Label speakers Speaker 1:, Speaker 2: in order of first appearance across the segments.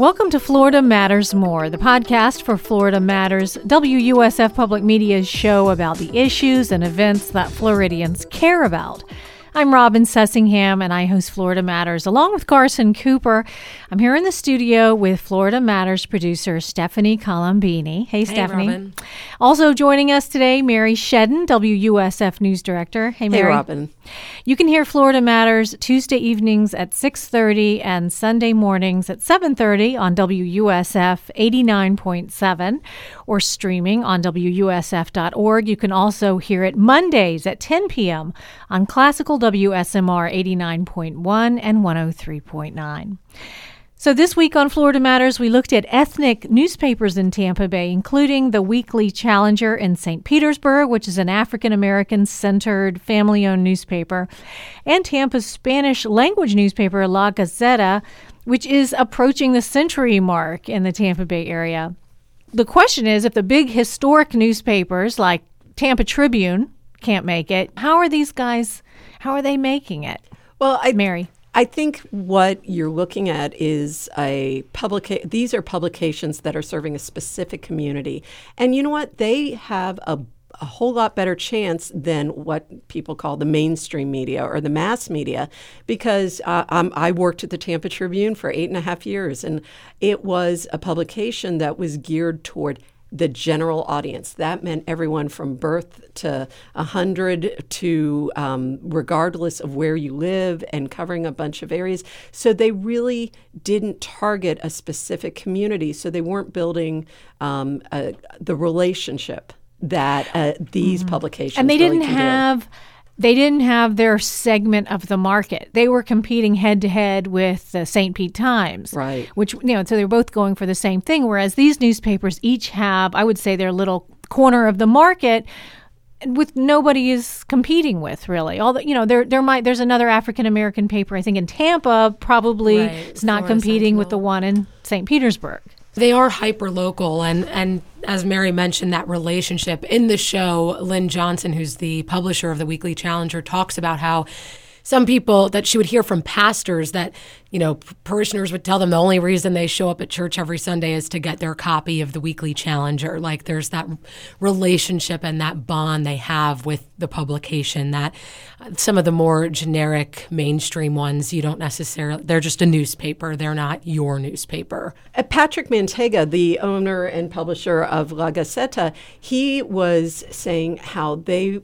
Speaker 1: Welcome to Florida Matters More, the podcast for Florida Matters, WUSF Public Media's show about the issues and events that Floridians care about. I'm Robin Sussingham, and I host Florida Matters along with Carson Cooper. I'm here in the studio with Florida Matters producer Stephanie Colombini. Hey, Stephanie.
Speaker 2: Robin.
Speaker 1: Also joining us today, Mary Shedden, WUSF News Director. Hey, Mary.
Speaker 2: Hey, Robin.
Speaker 1: You can hear Florida Matters Tuesday evenings at 6:30 and Sunday mornings at 7:30 on WUSF 89.7 or streaming on WUSF.org. You can also hear it Mondays at 10 p.m. on Classical WSMR 89.1 and 103.9. So, this week on Florida Matters, we looked at ethnic newspapers in Tampa Bay, including the Weekly Challenger in St. Petersburg, which is an African American centered, family owned newspaper, and Tampa's Spanish language newspaper, La Gaceta, which is approaching the century mark in the Tampa Bay area. The question is if the big historic newspapers like Tampa Tribune can't make it, how are these guys, how are they making it?
Speaker 2: Well, I,
Speaker 1: Mary.
Speaker 2: I think what you're looking at is a publica- These are publications that are serving a specific community, and you know what? They have a a whole lot better chance than what people call the mainstream media or the mass media, because uh, I worked at the Tampa Tribune for eight and a half years, and it was a publication that was geared toward the general audience. That meant everyone from birth to 100 to um, regardless of where you live and covering a bunch of areas. So they really didn't target a specific community. So they weren't building um, a, the relationship that uh, these mm-hmm. publications
Speaker 1: and they
Speaker 2: really
Speaker 1: didn't have. Do they didn't have their segment of the market. They were competing head to head with the St. Pete Times,
Speaker 2: right?
Speaker 1: Which you know, so they're both going for the same thing. Whereas these newspapers each have, I would say, their little corner of the market with nobody is competing with really. All the, you know, there there might there's another African American paper I think in Tampa probably right. is not competing with the one in St. Petersburg.
Speaker 3: They are hyper local, and and as Mary mentioned, that relationship. In the show, Lynn Johnson, who's the publisher of the Weekly Challenger, talks about how some people that she would hear from pastors that you know parishioners would tell them the only reason they show up at church every sunday is to get their copy of the weekly challenger. Like there's that relationship and that bond they have with the publication that uh, some of the more generic mainstream ones you don't necessarily they're just a newspaper. They're not your newspaper.
Speaker 2: Uh, patrick Manteiga, the owner and publisher of la gaceta he was saying how they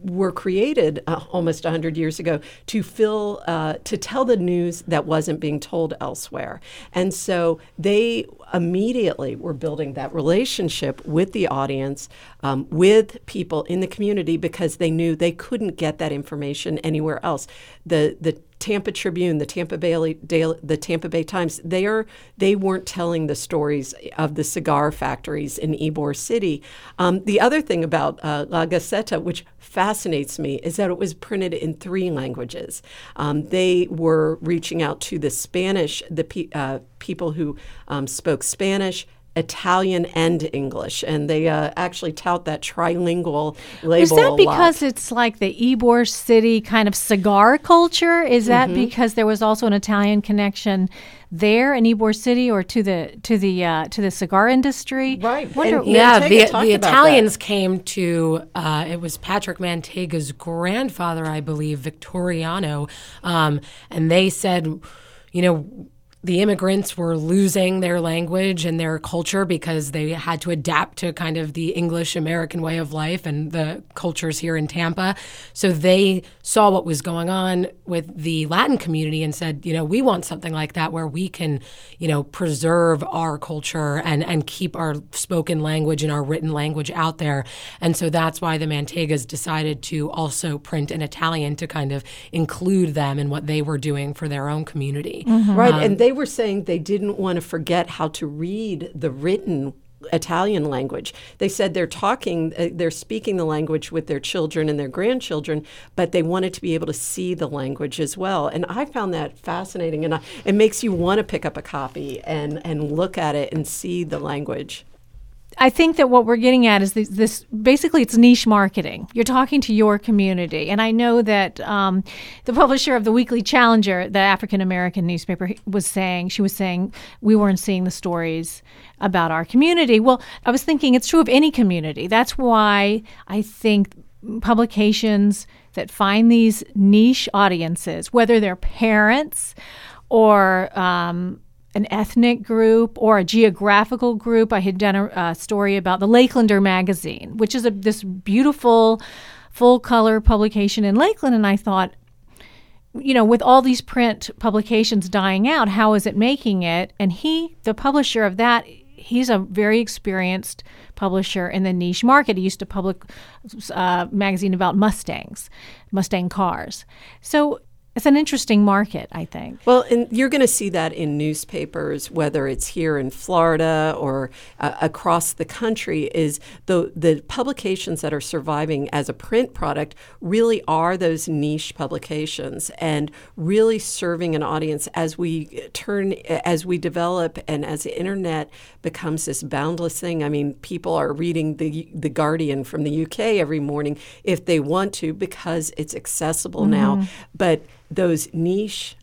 Speaker 2: were created uh, almost 100 years ago to fill uh, to tell the news that wasn't being told elsewhere. And so they immediately were building that relationship with the audience um, with people in the community because they knew they couldn't get that information anywhere else the the Tampa Tribune, the Tampa Bay Daily, the Tampa Bay Times, they are they weren't telling the stories of the cigar factories in Ybor City. Um, the other thing about uh, La Gaceta, which fascinates me, is that it was printed in three languages. Um, they were reaching out to the Spanish, the pe- uh, people who um, spoke Spanish Italian and English, and they uh, actually tout that trilingual label.
Speaker 1: Is that because it's like the Ybor City kind of cigar culture? Is that mm-hmm. because there was also an Italian connection there in Ybor City, or to the to the uh, to the cigar industry?
Speaker 2: Right.
Speaker 3: Wonder, yeah, the, the Italians that. came to. Uh, it was Patrick Manteiga's grandfather, I believe, Victoriano, um, and they said, you know the immigrants were losing their language and their culture because they had to adapt to kind of the English American way of life and the cultures here in Tampa. So they saw what was going on with the Latin community and said, you know, we want something like that where we can, you know, preserve our culture and, and keep our spoken language and our written language out there. And so that's why the Manteigas decided to also print in Italian to kind of include them in what they were doing for their own community.
Speaker 2: Mm-hmm. Right. Um, and they they were saying they didn't want to forget how to read the written Italian language. They said they're talking, uh, they're speaking the language with their children and their grandchildren, but they wanted to be able to see the language as well. And I found that fascinating, and I, it makes you want to pick up a copy and and look at it and see the language.
Speaker 1: I think that what we're getting at is this, this, basically it's niche marketing. You're talking to your community. And I know that um, the publisher of the Weekly Challenger, the African American newspaper, was saying, she was saying, we weren't seeing the stories about our community. Well, I was thinking it's true of any community. That's why I think publications that find these niche audiences, whether they're parents or um, an ethnic group or a geographical group. I had done a, a story about the Lakelander magazine, which is a, this beautiful full color publication in Lakeland, and I thought, you know, with all these print publications dying out, how is it making it? And he, the publisher of that, he's a very experienced publisher in the niche market. He used to publish a uh, magazine about Mustangs, Mustang cars. So it's an interesting market, I think.
Speaker 2: Well, and you're going to see that in newspapers, whether it's here in Florida or uh, across the country. Is the the publications that are surviving as a print product really are those niche publications and really serving an audience as we turn as we develop and as the internet becomes this boundless thing. I mean, people are reading the the Guardian from the UK every morning if they want to because it's accessible mm-hmm. now, but those niche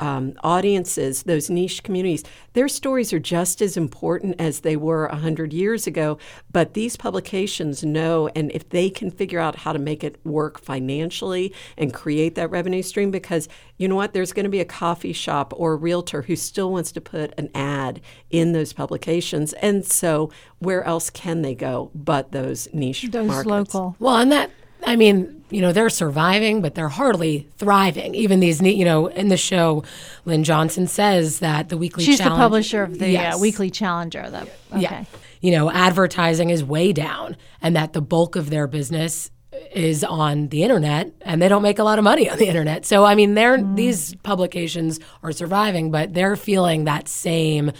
Speaker 2: um, audiences, those niche communities, their stories are just as important as they were 100 years ago. But these publications know, and if they can figure out how to make it work financially and create that revenue stream, because you know what? There's going to be a coffee shop or a realtor who still wants to put an ad in those publications. And so, where else can they go but those niche
Speaker 1: those
Speaker 2: markets?
Speaker 1: local?
Speaker 3: Well, and that I mean, you know, they're surviving, but they're hardly thriving. Even these, you know, in the show, Lynn Johnson says that the Weekly
Speaker 1: She's
Speaker 3: Challenge,
Speaker 1: the publisher of the uh, yes. uh, Weekly Challenger. The, okay.
Speaker 3: Yeah. You know, advertising is way down, and that the bulk of their business is on the internet and they don't make a lot of money on the internet. So I mean they're mm. these publications are surviving but they're feeling that same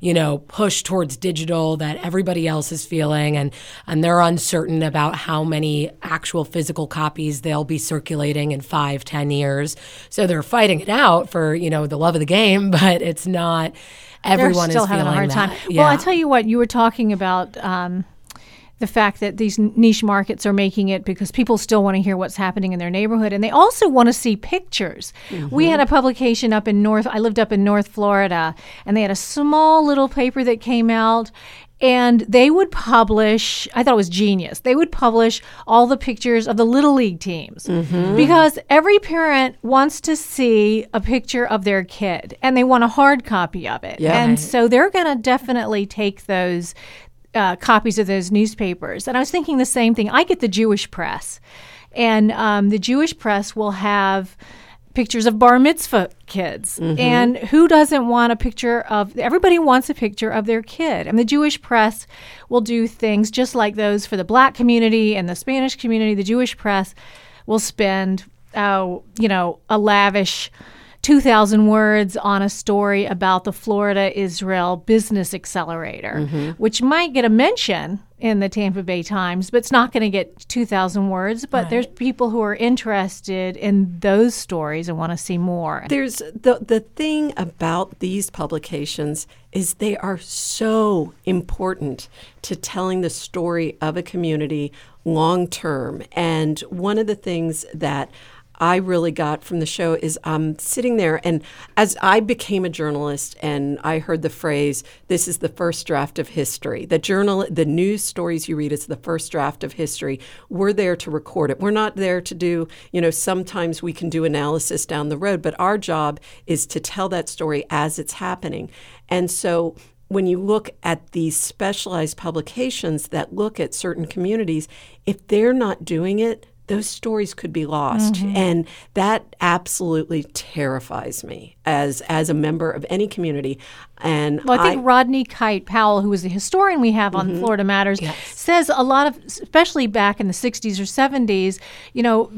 Speaker 3: you know, push towards digital that everybody else is feeling, and and they're uncertain about how many actual physical copies they'll be circulating in five, ten years. So they're fighting it out for you know the love of the game, but it's not. Everyone
Speaker 1: they're still having
Speaker 3: a
Speaker 1: hard
Speaker 3: that.
Speaker 1: time. Yeah. Well, I tell you what, you were talking about. Um, the fact that these niche markets are making it because people still want to hear what's happening in their neighborhood and they also want to see pictures. Mm-hmm. We had a publication up in North I lived up in North Florida and they had a small little paper that came out and they would publish i thought it was genius they would publish all the pictures of the little league teams mm-hmm. because every parent wants to see a picture of their kid and they want a hard copy of it yeah. and so they're going to definitely take those uh, copies of those newspapers. And I was thinking the same thing. I get the Jewish press, and um, the Jewish press will have pictures of bar mitzvah kids. Mm-hmm. And who doesn't want a picture of everybody wants a picture of their kid. And the Jewish press will do things just like those for the black community and the Spanish community. The Jewish press will spend uh, you know, a lavish 2,000 words on a story about the Florida Israel Business Accelerator, mm-hmm. which might get a mention in the Tampa Bay Times, but it's not going to get 2,000 words. But right. there's people who are interested in those stories and want to see more.
Speaker 2: There's the, the thing about these publications is they are so important to telling the story of a community long term. And one of the things that I really got from the show is um, sitting there, and as I became a journalist, and I heard the phrase, "This is the first draft of history." The journal, the news stories you read, is the first draft of history. We're there to record it. We're not there to do, you know. Sometimes we can do analysis down the road, but our job is to tell that story as it's happening. And so when you look at these specialized publications that look at certain communities, if they're not doing it, those stories could be lost mm-hmm. and that absolutely terrifies me as as a member of any community and
Speaker 1: well, I think I, Rodney Kite Powell who is the historian we have on mm-hmm. Florida Matters yes. says a lot of, especially back in the 60s or 70s, you know,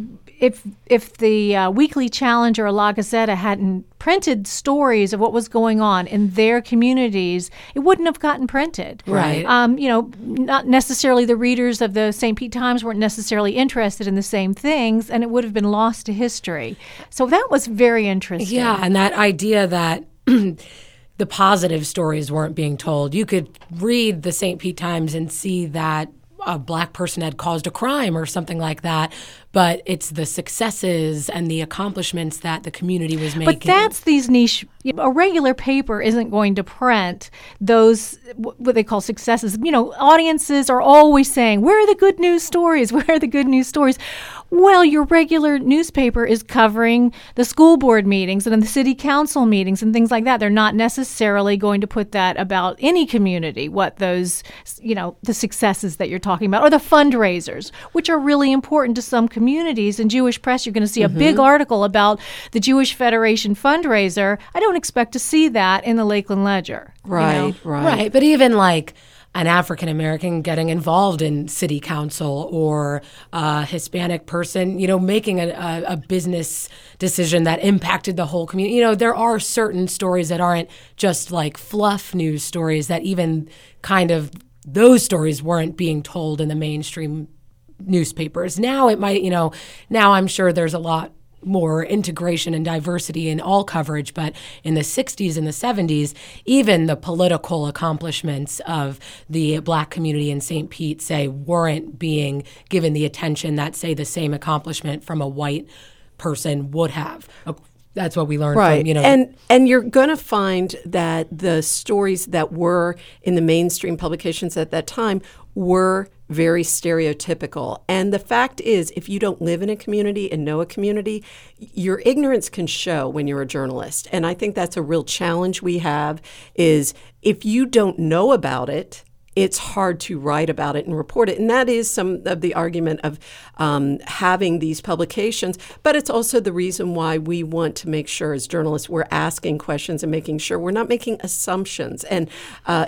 Speaker 1: if if the uh, Weekly Challenger or La Gaceta hadn't printed stories of what was going on in their communities, it wouldn't have gotten printed.
Speaker 3: Right.
Speaker 1: Um, you know, not necessarily the readers of the St. Pete Times weren't necessarily interested in the same things, and it would have been lost to history. So that was very interesting.
Speaker 3: Yeah, and that idea that. the positive stories weren't being told. You could read the St. Pete Times and see that a black person had caused a crime or something like that, but it's the successes and the accomplishments that the community was making.
Speaker 1: But that's these niche. A regular paper isn't going to print those what they call successes. You know, audiences are always saying, "Where are the good news stories? Where are the good news stories?" Well, your regular newspaper is covering the school board meetings and the city council meetings and things like that. They're not necessarily going to put that about any community, what those, you know, the successes that you're talking about, or the fundraisers, which are really important to some communities. In Jewish press, you're going to see mm-hmm. a big article about the Jewish Federation fundraiser. I don't expect to see that in the Lakeland Ledger.
Speaker 2: Right, you know?
Speaker 3: right. Right. But even like, an African American getting involved in city council or a Hispanic person, you know, making a, a, a, business decision that impacted the whole community. You know, there are certain stories that aren't just like fluff news stories that even kind of those stories weren't being told in the mainstream newspapers. Now it might, you know, now I'm sure there's a lot more integration and diversity in all coverage, but in the 60s and the 70s, even the political accomplishments of the black community in St. Pete, say, weren't being given the attention that, say, the same accomplishment from a white person would have. That's what we learned
Speaker 2: right.
Speaker 3: from, you know.
Speaker 2: And and you're going to find that the stories that were in the mainstream publications at that time were very stereotypical. And the fact is, if you don't live in a community and know a community, your ignorance can show when you're a journalist. And I think that's a real challenge we have is if you don't know about it, it's hard to write about it and report it. And that is some of the argument of um, having these publications. But it's also the reason why we want to make sure, as journalists, we're asking questions and making sure we're not making assumptions. And uh,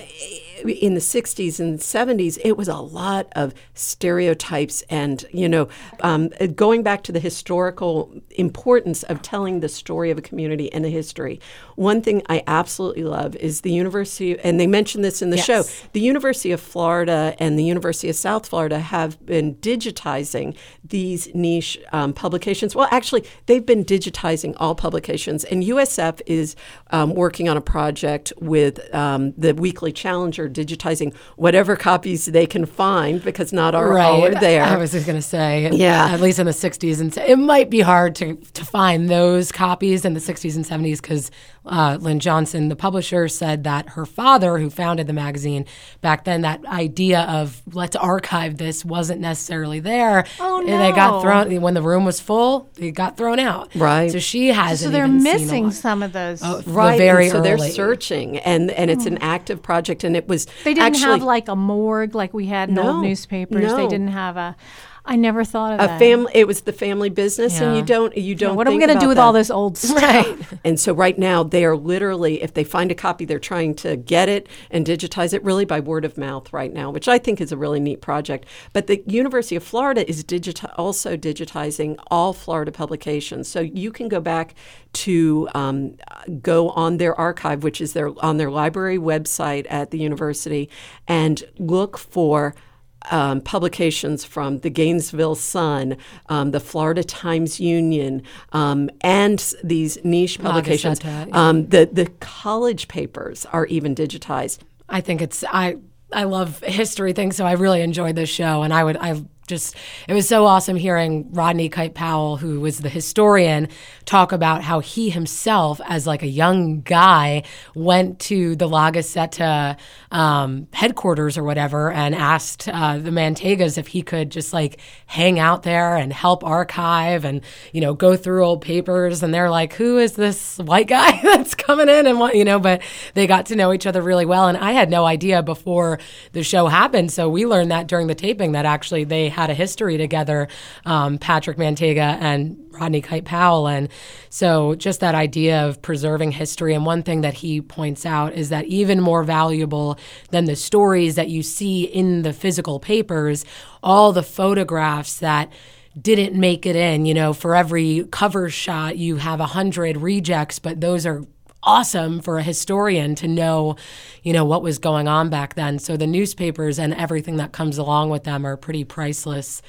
Speaker 2: in the 60s and 70s, it was a lot of stereotypes and, you know, um, going back to the historical importance of telling the story of a community and a history. One thing I absolutely love is the University, and they mentioned this in the yes. show, the University of Florida and the University of South Florida have been digitizing these niche um, publications. Well, actually, they've been digitizing all publications, and USF is um, working on a project with um, the Weekly Challenger digitizing whatever copies they can find because not all,
Speaker 3: right.
Speaker 2: all are there.
Speaker 3: I was just going to say,
Speaker 2: yeah,
Speaker 3: at least in the 60s, and it might be hard to, to find those copies in the 60s and 70s because uh, Lynn Johnson, the publisher, said that her father, who founded the magazine back then, that idea of let's archive this wasn't necessarily there.
Speaker 1: Oh no!
Speaker 3: And they got thrown when the room was full. They got thrown out.
Speaker 2: Right.
Speaker 3: So she hasn't.
Speaker 1: So they're missing some of those.
Speaker 2: Oh, right. Very so early. they're searching, and and it's an active project, and it was.
Speaker 1: They didn't
Speaker 2: actually,
Speaker 1: have like a morgue like we had in
Speaker 2: no,
Speaker 1: old newspapers.
Speaker 2: No.
Speaker 1: They didn't have a. I never thought of
Speaker 2: a
Speaker 1: that.
Speaker 2: family. It was the family business, yeah. and you don't you don't.
Speaker 1: Yeah, what are we
Speaker 2: going
Speaker 1: to do with
Speaker 2: that.
Speaker 1: all this old stuff?
Speaker 3: Right.
Speaker 2: and so right now they are literally, if they find a copy, they're trying to get it and digitize it really by word of mouth right now, which I think is a really neat project. But the University of Florida is digiti- also digitizing all Florida publications, so you can go back to um, go on their archive, which is their on their library website at the university, and look for um, publications from the Gainesville Sun, um, the Florida Times Union, um, and these niche publications. Um, the the college papers are even digitized.
Speaker 3: I think it's I I love history things, so I really enjoyed this show, and I would I just it was so awesome hearing Rodney Kite Powell, who was the historian, talk about how he himself, as like a young guy, went to the La um, headquarters or whatever and asked uh, the Manteigas if he could just like hang out there and help archive and you know go through old papers. And they're like, "Who is this white guy that's coming in?" And what you know, but they got to know each other really well. And I had no idea before the show happened, so we learned that during the taping that actually they had a history together, um, Patrick Manteiga and Rodney Kite Powell. And so just that idea of preserving history. And one thing that he points out is that even more valuable than the stories that you see in the physical papers, all the photographs that didn't make it in. You know, for every cover shot, you have a hundred rejects, but those are awesome for a historian to know, you know, what was going on back then. So the newspapers and everything that comes along with them are pretty priceless.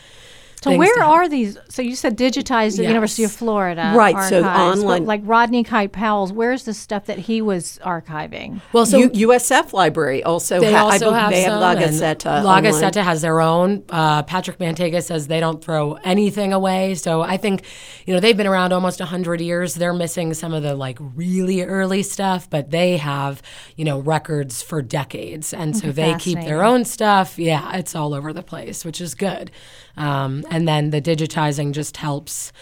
Speaker 1: So where are these? So you said digitized at yes. University of Florida,
Speaker 2: right?
Speaker 1: Archives,
Speaker 2: so online,
Speaker 1: like Rodney Kite Powell's. Where's the stuff that he was archiving?
Speaker 2: Well, so U- USF Library also.
Speaker 3: They ha- also
Speaker 2: have
Speaker 3: they
Speaker 2: have La Gaceta.
Speaker 3: La Gaceta has their own. Uh, Patrick Manteiga says they don't throw anything away. So I think, you know, they've been around almost hundred years. They're missing some of the like really early stuff, but they have you know records for decades, and so they keep their own stuff. Yeah, it's all over the place, which is good. Um, and then the digitizing just helps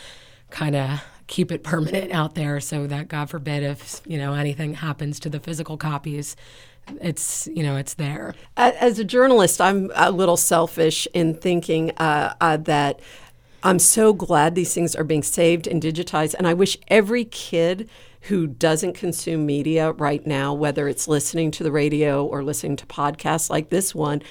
Speaker 3: kind of keep it permanent out there. So that God forbid if, you know, anything happens to the physical copies, it's you know it's there.
Speaker 2: As a journalist i'm a little selfish in thinking uh, uh, that i'm so glad these things are being saved and digitized. And i wish every kid who doesn't consume media right now whether it's listening to the radio or listening to podcasts like this one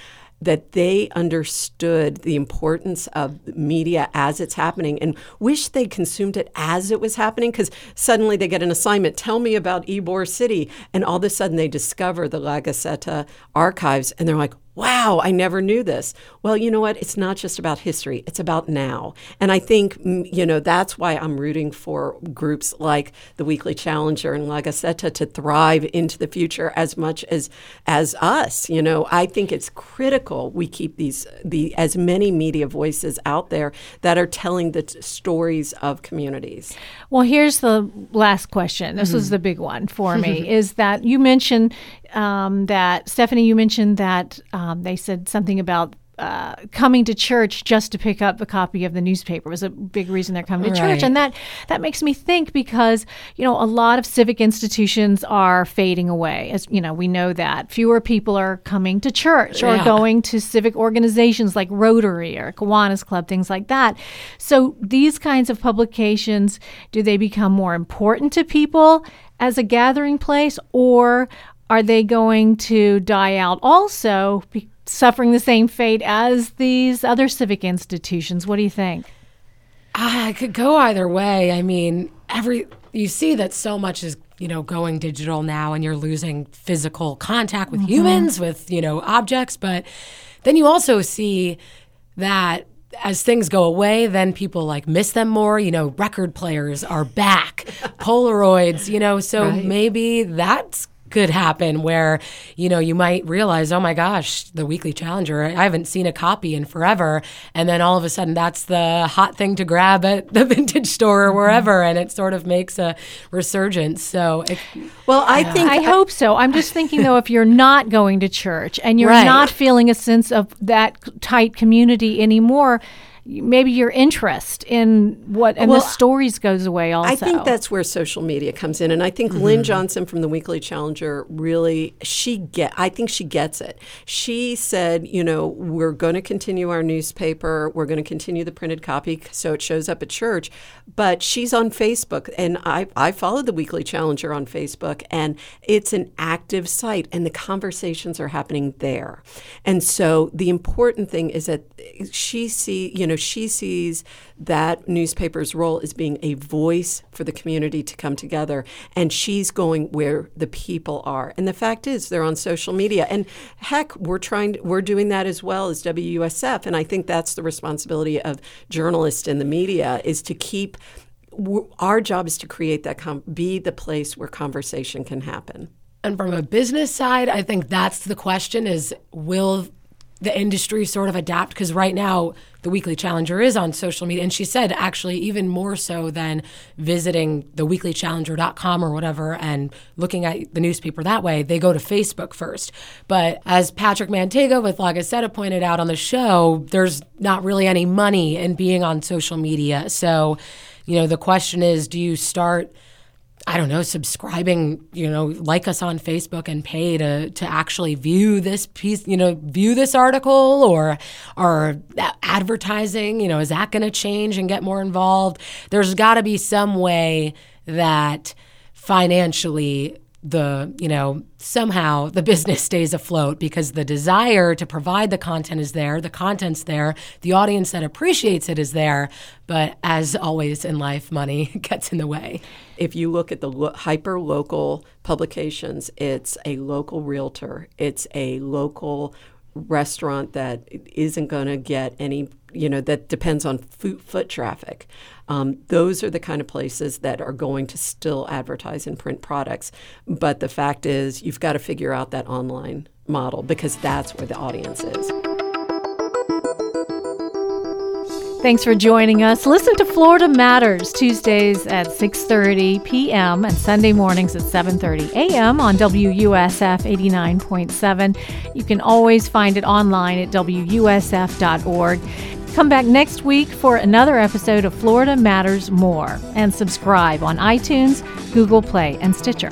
Speaker 2: that they understood the importance of media as it's happening and wish they consumed it as it was happening because suddenly they get an assignment tell me about ybor city. And all of a sudden they discover the la gaceta archives and they're like wow, I never knew this. Well, you know what? It's not just about history, it's about now. And I think, you know, that's why I'm rooting for groups like the Weekly Challenger and La Gaceta to thrive into the future as much as as us. You know, I think it's critical we keep these the as many media voices out there that are telling the t- stories of communities.
Speaker 1: Well, here's the last question. This mm-hmm. was the big one for me is that you mentioned um, that Stephanie, you mentioned that um, they said something about uh, coming to church just to pick up a copy of the newspaper was a big reason they're coming to right. church, and that that makes me think because you know a lot of civic institutions are fading away. As you know, we know that fewer people are coming to church or yeah. going to civic organizations like Rotary or Kiwanis Club, things like that. So these kinds of publications, do they become more important to people? As a gathering place, or are they going to die out also, be- suffering the same fate as these other civic institutions? What do you think?
Speaker 3: Ah, I could go either way. I mean, every you see that so much is you know going digital now, and you're losing physical contact with mm-hmm. humans, with you know objects. But then you also see that as things go away, then people like miss them more. You know, record players are back, Polaroids, you know, so right. maybe that's could happen where you know you might realize oh my gosh the weekly challenger i haven't seen a copy in forever. And then all of a sudden that's the hot thing to grab at the vintage store or wherever. And it sort of makes a resurgence. So it,
Speaker 2: well i think
Speaker 1: i hope so. I'm just thinking though if you're not going to church and you're right. not feeling a sense of that tight community anymore maybe your interest in what and well, the stories goes away also.
Speaker 2: I think that's where social media comes in and I think mm-hmm. Lynn Johnson from the Weekly Challenger really she get I think she gets it. She said, you know, we're going to continue our newspaper, we're going to continue the printed copy so it shows up at church, but she's on Facebook and I I follow the Weekly Challenger on Facebook and it's an active site and the conversations are happening there. And so the important thing is that she see, you know, she sees that newspaper's role as being a voice for the community to come together, and she's going where the people are. And the fact is, they're on social media, and heck, we're trying, we're doing that as well as WUSF, and I think that's the responsibility of journalists in the media is to keep. Our job is to create that, com- be the place where conversation can happen.
Speaker 3: And from a business side, I think that's the question: is will the industry sort of adapt because right now the weekly challenger is on social media. And she said actually even more so than visiting the weeklychallenger.com or whatever and looking at the newspaper that way they go to facebook first. But as patrick manteiga with la gaceta pointed out on the show there's not really any money in being on social media. So you know the question is do you start I don't know, subscribing, you know, like us on Facebook and pay to to actually view this piece, you know, view this article or or advertising, you know, is that going to change and get more involved? There's got to be some way that financially the you know somehow the business stays afloat because the desire to provide the content is there the content's there the audience that appreciates it is there but as always in life money gets in the way.
Speaker 2: If you look at the lo- hyper local publications it's a local realtor. It's a local restaurant that isn't going to get any you know that depends on foot, foot traffic um, those are the kind of places that are going to still advertise in print products but the fact is you've got to figure out that online model because that's where the audience is
Speaker 1: Thanks for joining us. Listen to Florida Matters Tuesdays at 6:30 p.m. and Sunday mornings at 7:30 a.m. on WUSF 89.7. You can always find it online at wusf.org. Come back next week for another episode of Florida Matters More and subscribe on iTunes, Google Play, and Stitcher.